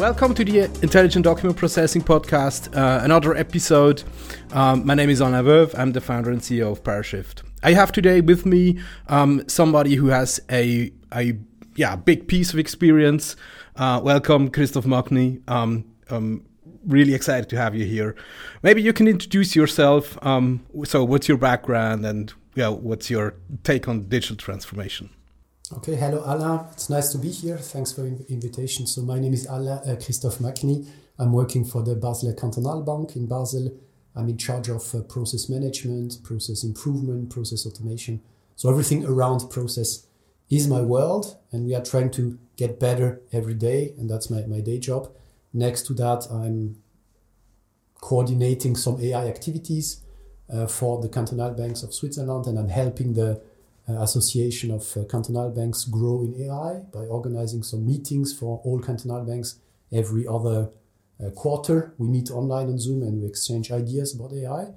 Welcome to the Intelligent Document Processing Podcast, uh, another episode. Um, my name is Alain Veuve. I'm the founder and CEO of Parashift. I have today with me um, somebody who has a, a yeah big piece of experience. Uh, welcome, Christophe Makni. Um, um, really excited to have you here. Maybe you can introduce yourself. Um, so, what's your background and yeah, what's your take on digital transformation? Okay, hello Alain. It's nice to be here. Thanks for the invitation. So my name is Alain uh, Christophe Makni. I'm working for the Basel Cantonal Bank in Basel. I'm in charge of uh, process management, process improvement, process automation. So everything around process is my world, and we are trying to get better every day, and that's my, my day job. Next to that, I'm coordinating some AI activities uh, for the cantonal banks of Switzerland, and I'm helping the association of uh, cantonal banks grow in AI by organizing some meetings for all cantonal banks every other uh, quarter. We meet online on Zoom and we exchange ideas about AI.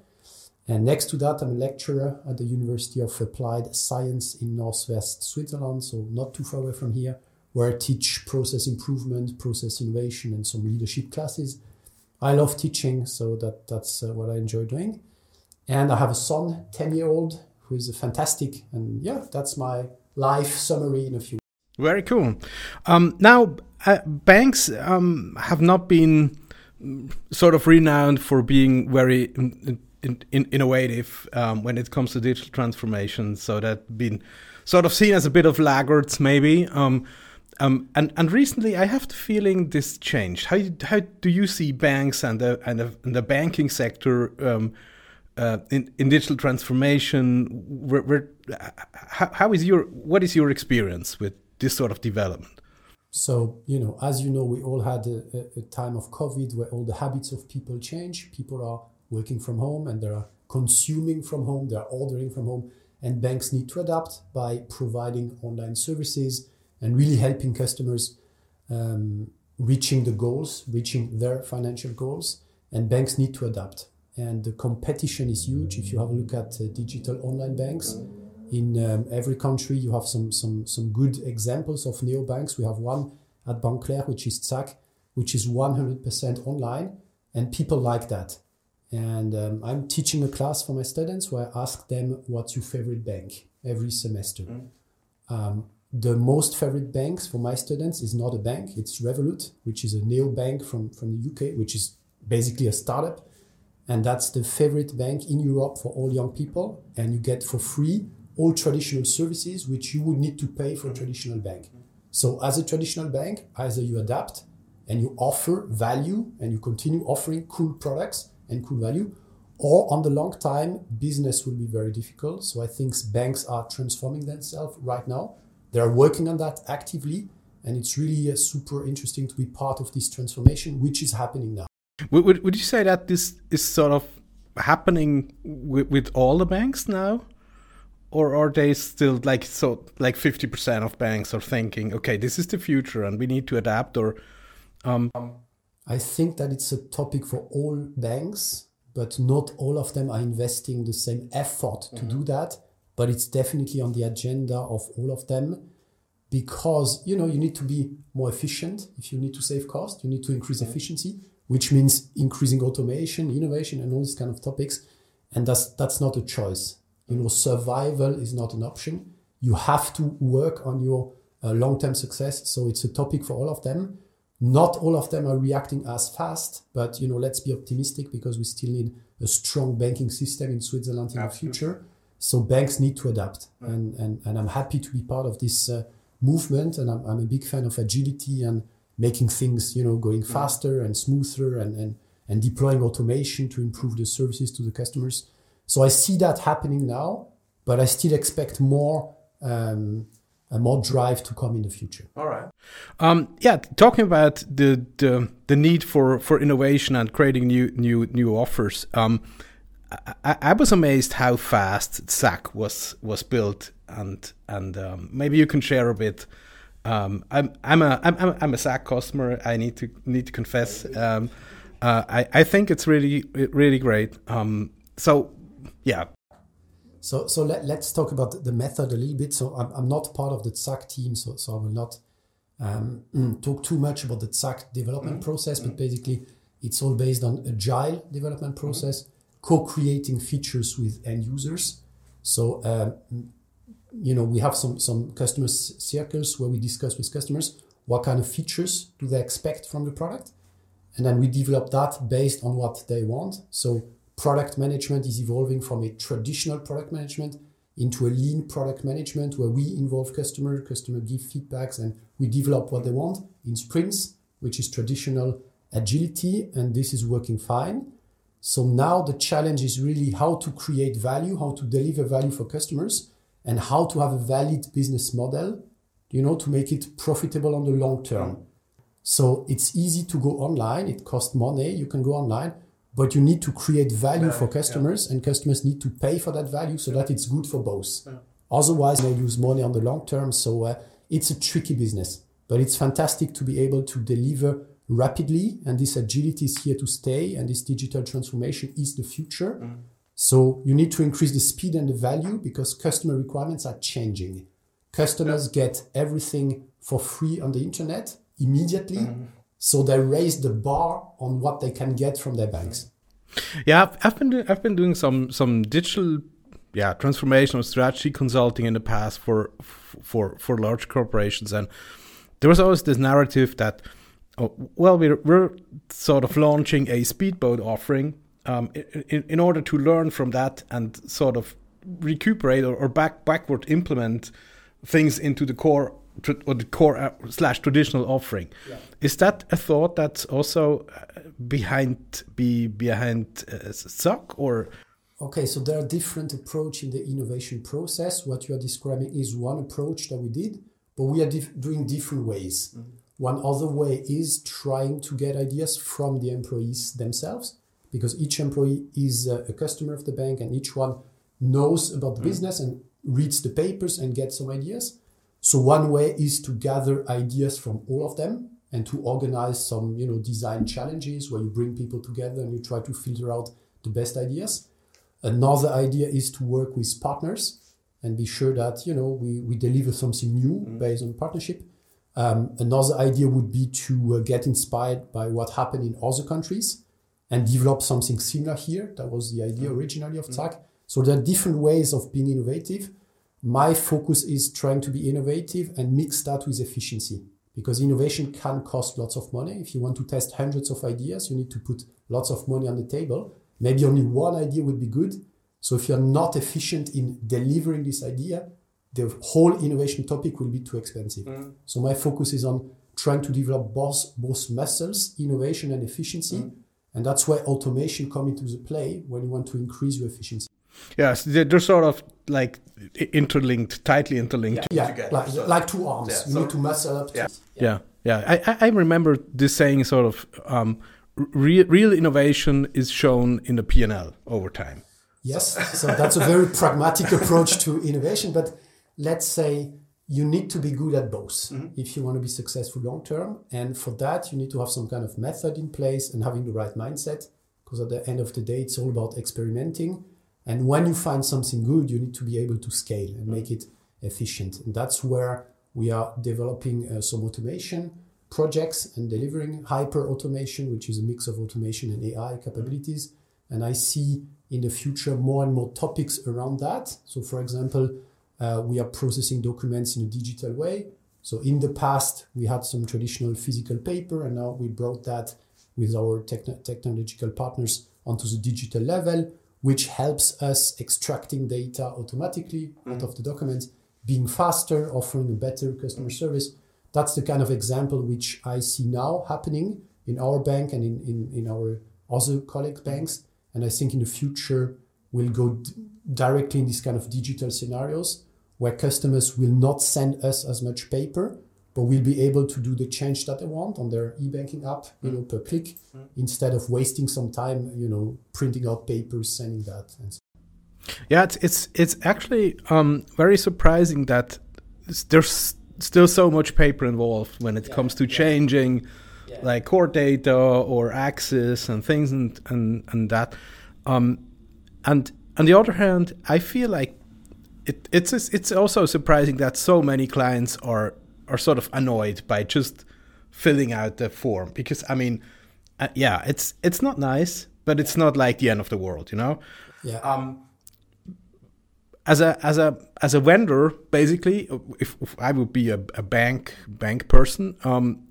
And next to that, I'm a lecturer at the University of Applied Science in Northwest Switzerland, so not too far away from here, where I teach process improvement, process innovation, and some leadership classes. I love teaching, so that, that's uh, what I enjoy doing. And I have a son, 10 year old, who is fantastic. And yeah, that's my life summary in a few. Very cool. Um, now, uh, banks um, have not been sort of renowned for being very in, in, in innovative um, when it comes to digital transformation. So that been sort of seen as a bit of laggards, maybe. Um, um, and and recently, I have the feeling this changed. How how do you see banks and the and the, and the banking sector um, uh, in, in digital transformation where, where, how, how is your what is your experience with this sort of development? So you know as you know we all had a, a, time of covid where all the habits of people change. People are working from home and they're consuming from home they're ordering from home and banks need to adapt by providing online services and really helping customers um, reaching the goals reaching their financial goals and banks need to adapt and the competition is huge. If you have a look at uh, digital online banks, in um, every country you have some some some good examples of neobanks. We have one at Bank Cler, which is ZAK, which is 100% online, and people like that. And um, I'm teaching a class for my students where I ask them, "What's your favorite bank?" every semester. Mm. Um, the most favorite banks for my students is not a bank; it's Revolut, which is a neo bank from from the UK, which is basically a startup and that's the favorite bank in Europe for all young people. And you get for free all traditional services which you would need to pay for a traditional bank. So as a traditional bank, either you adapt and you offer value and you continue offering cool products and cool value, or on the long time, business will be very difficult. So I think banks are transforming themselves right now. They are working on that actively, and it's really uh, super interesting to be part of this transformation, which is happening now. Would, would, you say that this is sort of happening with, with all the banks now? Or are they still like so like 50% of banks are thinking, okay, this is the future and we need to adapt or um I think that it's a topic for all banks, but not all of them are investing the same effort to mm -hmm. do that. But it's definitely on the agenda of all of them because you know you need to be more efficient. If you need to save cost, you need to increase mm -hmm. efficiency which means increasing automation, innovation, and all these kind of topics. And that's that's not a choice. You know, survival is not an option. You have to work on your uh, long-term success. So it's a topic for all of them. Not all of them are reacting as fast, but you know, let's be optimistic because we still need a strong banking system in Switzerland in Absolutely. the future. So banks need to adapt, and, and and I'm happy to be part of this uh, movement. And I'm, I'm a big fan of agility and making things you know going faster and smoother and, and and deploying automation to improve the services to the customers. So i see that happening now but i still expect more um, more drive to come in the future. All right. Um, yeah talking about the, the the need for for innovation and creating new new new offers um, I, I, was amazed how fast ZAK was was built, and and um, maybe you can share a bit um, I'm I'm a I'm I'm a ZAK customer. I need to need to confess. Um, uh, I I think it's really really great. Um, so yeah. So so let, let's talk about the method a little bit. So I'm, I'm not part of the ZAK team, so so I will not um, talk too much about the ZAK development mm-hmm. process, but basically it's all based on agile development process, mm-hmm. co-creating features with end users. So, um, you know, we have some some customer circles where we discuss with customers what kind of features do they expect from the product, and then we develop that based on what they want. So, product management is evolving from a traditional product management into a lean product management where we involve customer, customer give feedbacks, and we develop what they want in sprints, which is traditional agility, and this is working fine. So now the challenge is really how to create value, how to deliver value for customers, and how to have a valid business model, you know, to make it profitable on the long term. So it's easy to go online. It costs money. You can go online, but you need to create value for customers, yeah. and customers need to pay for that value so that it's good for both. Yeah. Otherwise, they lose money on the long term. So uh, it's a tricky business, but it's fantastic to be able to deliver rapidly and this agility is here to stay and this digital transformation is the future mm. So you need to increase the speed and the value because customer requirements are changing. Customers get everything for free on the internet immediately mm. so they raise the bar on what they can get from their banks. Yeah i've, I've been do- i've been doing some some digital yeah transformational strategy consulting in the past for for for large corporations. And there was always this narrative that oh, well, we're, we're sort of launching a speedboat offering um, in, in order to learn from that and sort of recuperate or, or back backward implement things into the core or the core uh, slash traditional offering. Yeah. Is that a thought that's also uh, behind be behind uh, ZAK or? Okay, so there are different approach in the innovation process. What you are describing is one approach that we did, but we are dif doing different ways. Mm -hmm. One other way is trying to get ideas from the employees themselves, because each employee is a customer of the bank and each one knows about the mm. business and reads the papers and gets some ideas. So one way is to gather ideas from all of them and to organize some, you know, design challenges where you bring people together and you try to filter out the best ideas. Another idea is to work with partners and be sure that, you know, we, we deliver something new mm. based on partnership. Um, another idea would be to uh, get inspired by what happened in other countries and develop something similar here. That was the idea mm-hmm. originally of ZAK. So there are different ways of being innovative. My focus is trying to be innovative and mix that with efficiency because innovation can cost lots of money. If you want to test hundreds of ideas, you need to put lots of money on the table. Maybe only one idea would be good. So if you're not efficient in delivering this idea, the whole innovation topic will be too expensive. Mm. So my focus is on trying to develop both both muscles, innovation and efficiency, mm. And that's where automation come into the play when you want to increase your efficiency. Yes, they're sort of like interlinked, tightly interlinked. Yeah, yeah like, so, like, two arms. Yeah, you so, need to muscle up. Yeah, yeah, yeah. I, I remember this saying sort of um, real, real innovation is shown in the P and L over time. Yes, so that's a very pragmatic approach to innovation, but let's say you need to be good at both mm-hmm. if you want to be successful long term. And for that, you need to have some kind of method in place and having the right mindset. Because at the end of the day, it's all about experimenting. And when you find something good, you need to be able to scale and make it efficient. And that's where we are developing uh, some automation projects and delivering hyper automation, which is a mix of automation and AI capabilities. And I see in the future more and more topics around that. So, for example, uh, we are processing documents in a digital way. So in the past, we had some traditional physical paper, and now we brought that with our techn- technological partners onto the digital level, which helps us extracting data automatically mm-hmm. out of the documents, being faster, offering a better customer service. That's the kind of example which I see now happening in our bank and in, in, in our other colleague banks. And I think in the future, we'll go d- directly in these kind of digital scenarios where customers will not send us as much paper, but we'll be able to do the change that they want on their e-banking app, you know, per click, mm. instead of wasting some time, you know, printing out papers, sending that. And so. Yeah, it's it's it's actually um, very surprising that there's still so much paper involved when it yeah, comes to yeah. changing yeah. like core data or access and things and and and that. Um, and on the other hand, I feel like it, it's it's also surprising that so many clients are are sort of annoyed by just filling out the form because I mean, uh, yeah, it's it's not nice, but it's not like the end of the world, you know. Yeah. Um, as a as a as a vendor, basically, if, if I would be a, a bank bank person, um,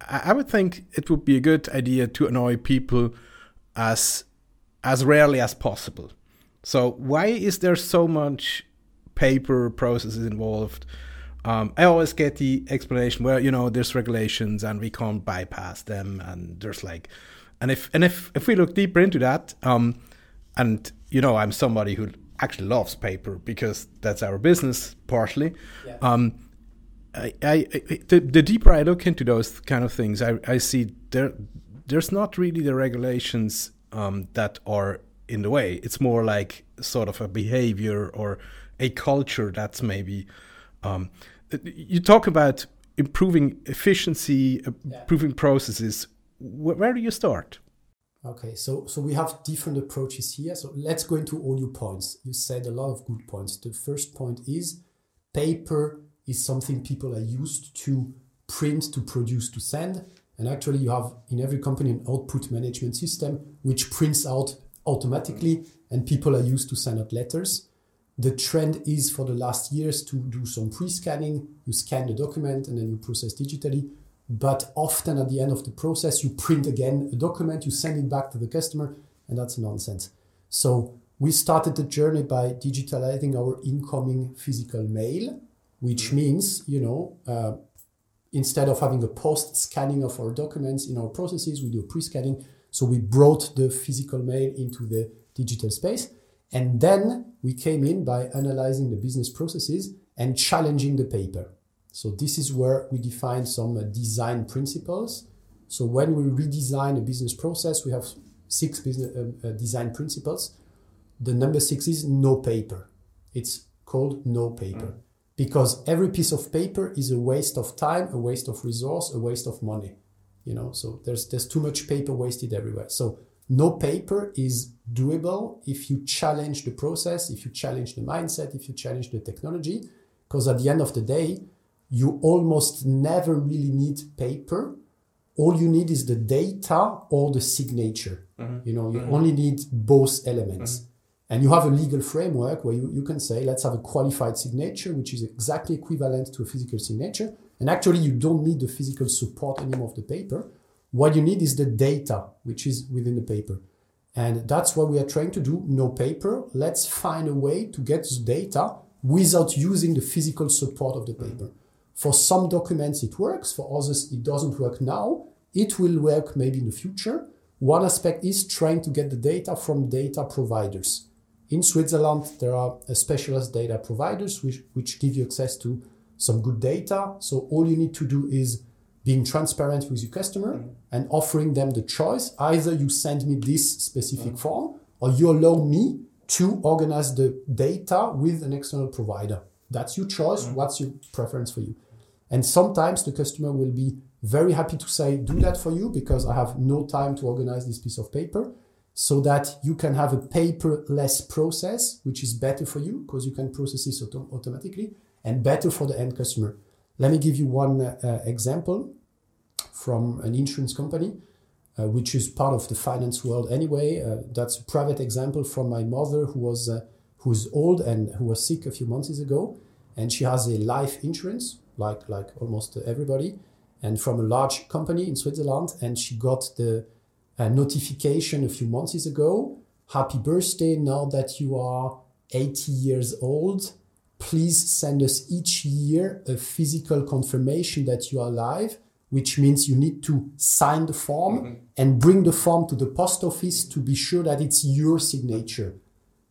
I, I would think it would be a good idea to annoy people as as rarely as possible. So why is there so much paper processes involved? Um, I always get the explanation, well, you know, there's regulations and we can't bypass them, and there's like, and if and if if we look deeper into that, um, and you know, I'm somebody who actually loves paper because that's our business partially. Yeah. Um, I, I, I the, the deeper I look into those kind of things, I, I see there there's not really the regulations um, that are in the way. It's more like sort of a behavior or a culture that's maybe. Um, you talk about improving efficiency, uh, Yeah. improving processes. Where, where do you start? Okay, so so we have different approaches here. So let's go into all your points. You said a lot of good points. The first point is paper is something people are used to print, to produce, to send. And actually, you have in every company an output management system which prints out automatically, and people are used to send out letters. The trend is for the last years to do some pre scanning. You scan the document and then you process digitally. But often at the end of the process, you print again a document, you send it back to the customer, and that's nonsense. So we started the journey by digitalizing our incoming physical mail, which means, you know, uh, instead of having a post scanning of our documents in our processes, we do a pre scanning. So we brought the physical mail into the digital space. And then we came in by analyzing the business processes and challenging the paper. So this is where we define some uh, design principles. So when we redesign a business process, we have six business uh, uh, design principles. The number six is no paper. It's called no paper because every piece of paper is a waste of time, a waste of resource, a waste of money. You know, so there's there's too much paper wasted everywhere. So no paper is doable if you challenge the process, if you challenge the mindset, if you challenge the technology, because at the end of the day, you almost never really need paper. All you need is the data or the signature. Mm-hmm. You know, you mm-hmm. only need both elements. Mm-hmm. And you have a legal framework where you, you can say, let's have a qualified signature, which is exactly equivalent to a physical signature. And actually, you don't need the physical support anymore of the paper. What you need is the data, which is within the paper. And that's what we are trying to do. No paper. Let's find a way to get the data without using the physical support of the paper. For some documents, it works. For others, it doesn't work now. It will work maybe in the future. One aspect is trying to get the data from data providers. In Switzerland, there are uh, specialist data providers which, which give you access to some good data. So all you need to do is being transparent with your customer mm. and offering them the choice. Either you send me this specific mm. form or you allow me to organize the data with an external provider. That's your choice. Mm. What's your preference for you? And sometimes the customer will be very happy to say, do that for you because I have no time to organize this piece of paper so that you can have a paperless process, which is better for you because you can process this auto- automatically and better for the end customer. Let me give you one uh, example from an insurance company, uh, which is part of the finance world anyway. Uh, that's a private example from my mother who was uh, who's old and who was sick a few months ago, and she has a life insurance like like almost everybody, and from a large company in Switzerland, and she got the uh, notification a few months ago. Happy birthday! Now that you are 80 years old, please send us each year a physical confirmation that you are alive, which means you need to sign the form mm-hmm. and bring the form to the post office to be sure that it's your signature.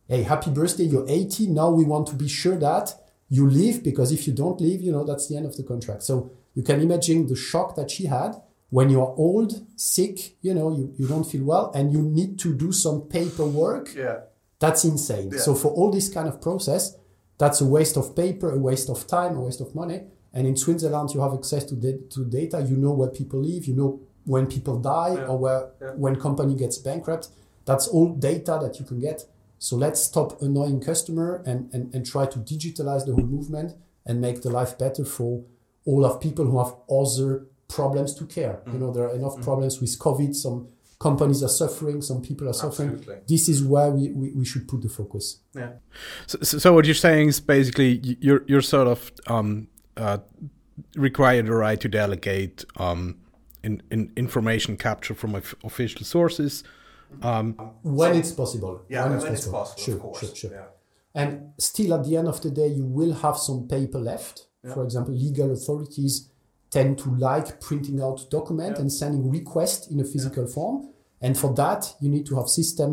Hey, happy birthday, you're 80. Now we want to be sure that you leave because if you don't leave, you know, that's the end of the contract. So you can imagine the shock that she had when you are old, sick, you know, you, you don't feel well, and you need to do some paperwork. Yeah. That's insane. Yeah. So for all this kind of process, that's a waste of paper, a waste of time, a waste of money. And in Switzerland, you have access to, da- to data. You know where people live. You know when people die Yeah. or where Yeah. when company gets bankrupt. That's all data that you can get. So let's stop annoying customer and, and, and try to digitalize the whole movement and make the life better for all of people who have other problems to care. Mm. You know, there are enough problems with COVID. Some companies are suffering, some people are suffering. Absolutely. This is where we, we, we should put the focus. Yeah. So, so, so what you're saying is basically you're you're sort of um, uh, required the right to delegate um, in, in information capture from official sources. Um, When it's possible. Yeah, when it's possible, Sure, of course. sure, sure. Yeah. And still, at the end of the day, you will have some paper left. For example, legal authorities tend to like printing out document and sending request in a physical form. And for that, you need to have system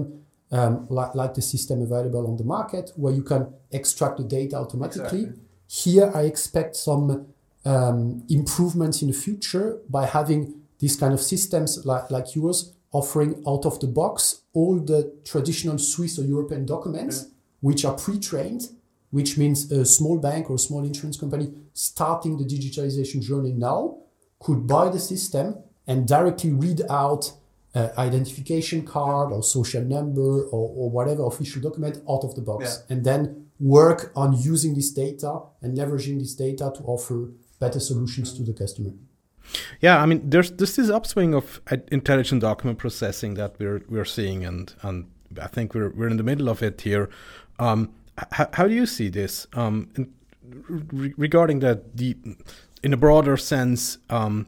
um, like, like the system available on the market where you can extract the data automatically. Exactly. Here, I expect some um, improvements in the future by having these kind of systems like, like yours offering out of the box all the traditional Swiss or European documents which are pre-trained, which means a small bank or a small insurance company starting the digitalization journey now could buy the system and directly read out uh, identification card or social number or, or whatever official document out of the box and then work on using this data and leveraging this data to offer better solutions to the customer. Yeah, I mean, there's there's this upswing of uh, intelligent document processing that we're we're seeing, and and I think we're we're in the middle of it here. Um, how do you see this um, in, re- regarding that the in a broader sense? Um,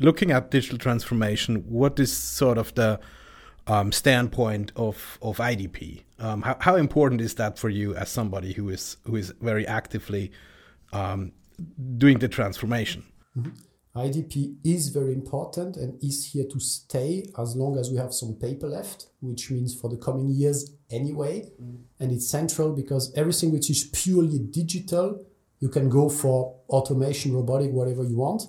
looking at digital transformation, what is sort of the um, standpoint of of IDP? Um, how how important is that for you as somebody who is who is very actively um, doing the transformation? IDP is very important and is here to stay as long as we have some paper left, which means for the coming years anyway. Mm. And it's central because everything which is purely digital, you can go for automation, robotic, whatever you want.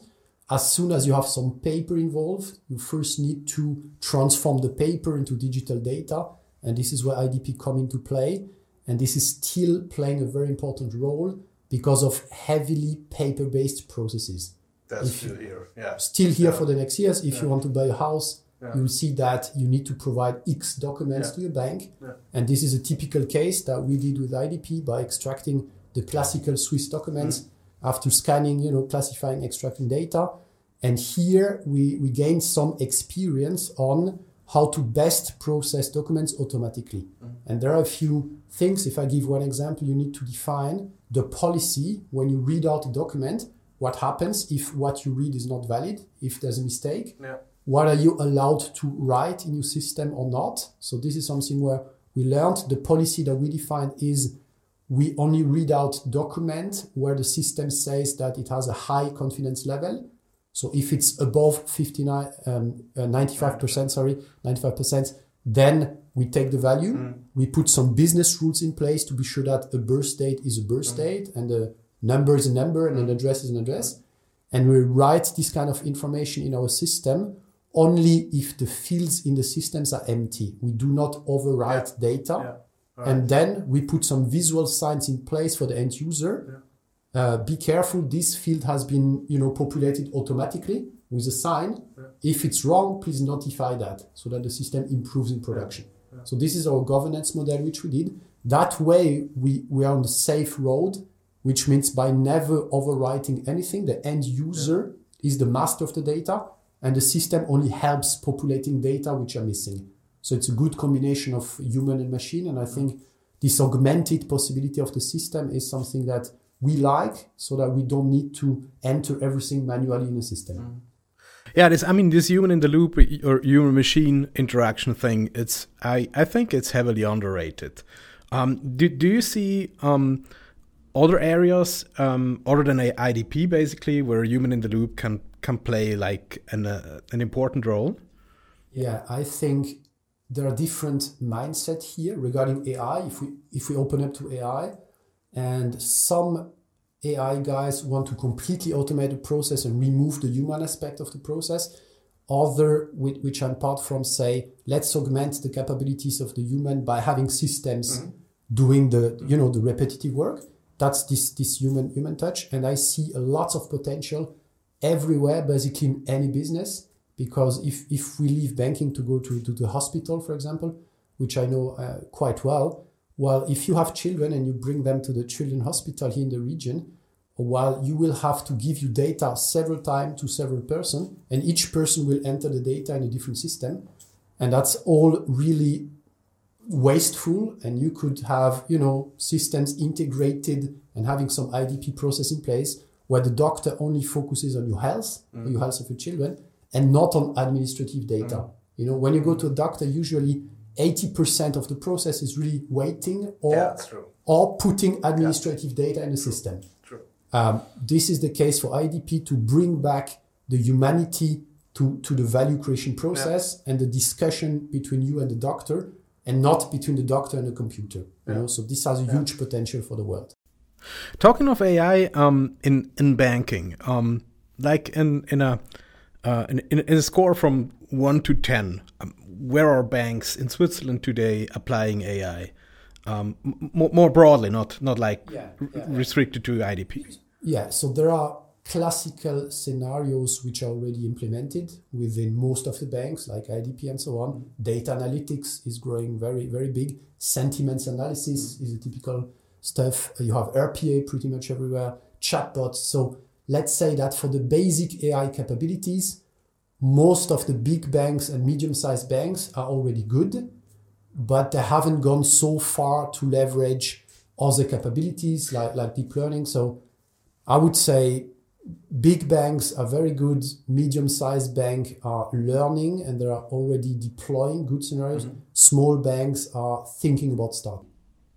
As soon as you have some paper involved, you first need to transform the paper into digital data. And this is where IDP come into play. And this is still playing a very important role because of heavily paper-based processes That's If you- here, yeah. still here Yeah. for the next years. If you want to buy a house, Yeah. you'll see that you need to provide X documents Yeah. to your bank. Yeah. And this is a typical case that we did with IDP by extracting the classical Swiss documents mm-hmm. after scanning, you know, classifying, extracting data. And here we, we gained some experience on how to best process documents automatically. Mm-hmm. And there are a few things. If I give one example, you need to define the policy when you read out a document. What happens if what you read is not valid, if there's a mistake? Yeah. What are you allowed to write in your system or not? So this is something where we learned the policy that we defined is we only read out document where the system says that it has a high confidence level. So if it's above 59, um, uh, 95%, sorry, 95%, then we take the value. We put some business rules in place to be sure that a birth date is a birth date and a number is a number and an address is an address. And we write this kind of information in our system only if the fields in the systems are empty. We do not overwrite data. And then we put some visual signs in place for the end user. Uh, be careful, this field has been you know, populated automatically with a sign. If it's wrong, please notify that so that the system improves in production. So this is our governance model which we did. That way we, we are on the safe road, which means by never overwriting anything, the end user is the master of the data and the system only helps populating data which are missing. So it's a good combination of human and machine. And I think this augmented possibility of the system is something that we like so that we don't need to enter everything manually in a system. Yeah, this I mean this human in the loop or human machine interaction thing. It's I I think it's heavily underrated. Um, do do you see um, other areas um, other than a IDP basically where human in the loop can can play like an uh, an important role? Yeah, I think there are different mindset here regarding AI. If we if we open up to AI, and some AI guys want to completely automate the process and remove the human aspect of the process. Other, which I'm part from, say, let's augment the capabilities of the human by having systems doing the you know the repetitive work. That's this this human human touch, and I see a lot of potential everywhere, basically in any business. Because if if we leave banking to go to, to the hospital, for example, which I know uh, quite well, well, if you have children and you bring them to the children hospital here in the region, while you will have to give you data several times to several person and each person will enter the data in a different system and that's all really wasteful and you could have you know systems integrated and having some idp process in place where the doctor only focuses on your health mm. your health of your children and not on administrative data mm. you know when you go to a doctor usually 80% of the process is really waiting or yeah, or putting administrative yeah. data in the true. system true. Um, this is the case for idp to bring back the humanity to, to the value creation process yeah. and the discussion between you and the doctor and not between the doctor and the computer. You know, so this has a huge potential for the world. Talking of AI um, in in banking, um, like in in a uh, in, in, a score from one to ten, um, where are banks in Switzerland today applying AI? Um, more, more broadly, not not like yeah, yeah, restricted to IDP. Yeah, so there are classical scenarios which are already implemented within most of the banks like IDP and so on. Data analytics is growing very, very big. Sentiments analysis is a typical stuff. You have RPA pretty much everywhere, chatbots. So let's say that for the basic AI capabilities, most of the big banks and medium sized banks are already good, but they haven't gone so far to leverage other capabilities like, like deep learning. So I would say big banks are very good. Medium-sized banks are learning and they are already deploying good scenarios. Mm-hmm. small banks are thinking about starting.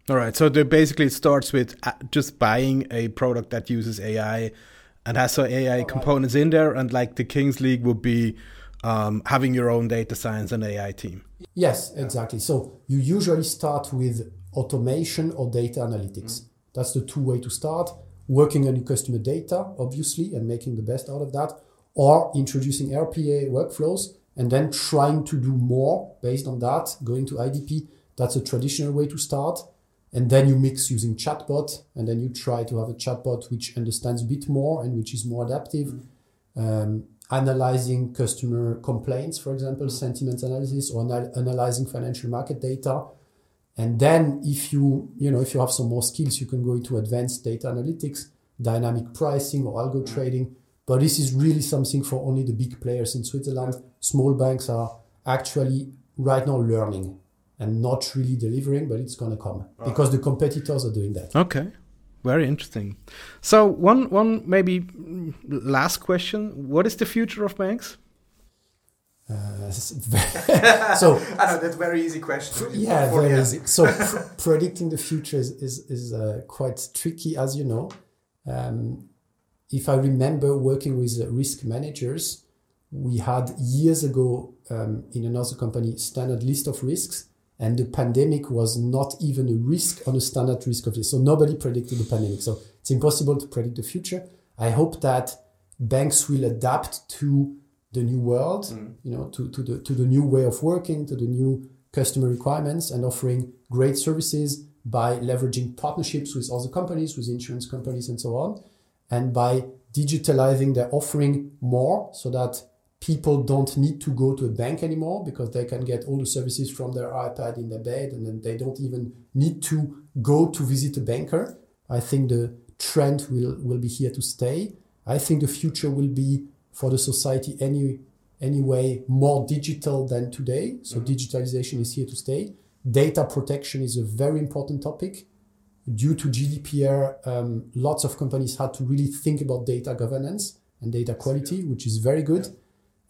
All right. So they basically it starts with uh, just buying a product that uses ai and has some ai all components right. in there. And like the kings league would be um, having your own data science and ai team. Yes exactly. So you usually start with automation or data analytics. Mm-hmm. that's the two way to start working on your customer data, obviously, and making the best out of that, or introducing RPA workflows and then trying to do more based on that, going to IDP. That's a traditional way to start. And then you mix using chatbot, and then you try to have a chatbot which understands a bit more and which is more adaptive. Mm-hmm. Um, analyzing customer complaints, for example, sentiment analysis, or anal- analyzing financial market data and then if you, you know, if you have some more skills, you can go into advanced data analytics, dynamic pricing or algo trading. But this is really something for only the big players in Switzerland. Small banks are actually right now learning and not really delivering, but it's going to come ah. because the competitors are doing that. Okay. Very interesting. So one one maybe last question: What is the future of banks? Uh, so I know that's a very easy question. Yeah, very easy. So pr predicting the future is is, is uh, quite tricky, as you know. Um, if I remember working with uh, risk managers, we had years ago um, in another company standard list of risks, and the pandemic was not even a risk on a standard risk of this. So nobody predicted the pandemic. So it's impossible to predict the future. I hope that banks will adapt to the new world, mm. you know, to, to the to the new way of working, to the new customer requirements, and offering great services by leveraging partnerships with other companies, with insurance companies, and so on, and by digitalizing their offering more, so that people don't need to go to a bank anymore because they can get all the services from their iPad in their bed, and then they don't even need to go to visit a banker. I think the trend will will be here to stay. I think the future will be for the society any anyway more digital than today. So mm-hmm. digitalization is here to stay. Data protection is a very important topic. Due to GDPR, um, lots of companies had to really think about data governance and data quality, which is very good. Yeah.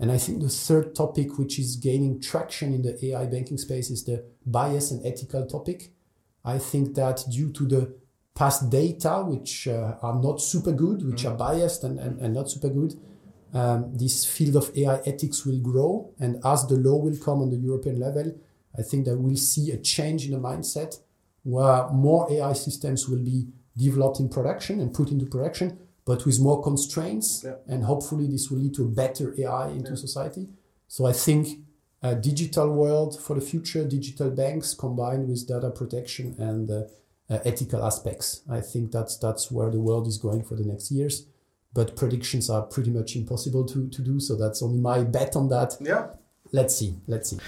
And I think the third topic, which is gaining traction in the AI banking space, is the bias and ethical topic. I think that due to the past data, which uh, are not super good, which mm-hmm. are biased and, and, and not super good, um, this field of AI ethics will grow. And as the law will come on the European level, I think that we'll see a change in the mindset where more AI systems will be developed in production and put into production, but with more constraints. Yeah. And hopefully, this will lead to a better AI into yeah. society. So I think a digital world for the future, digital banks combined with data protection and uh, uh, ethical aspects. I think that's that's where the world is going for the next years but predictions are pretty much impossible to, to do. So that's only my bet on that. Yeah. Let's see. Let's see.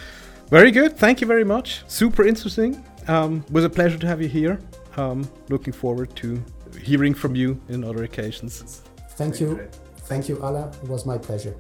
Very good. Thank you very much. Super interesting. Um, was a pleasure to have you here. Um, looking forward to hearing from you in other occasions. Thank you. Thank you, Alain. It was my pleasure.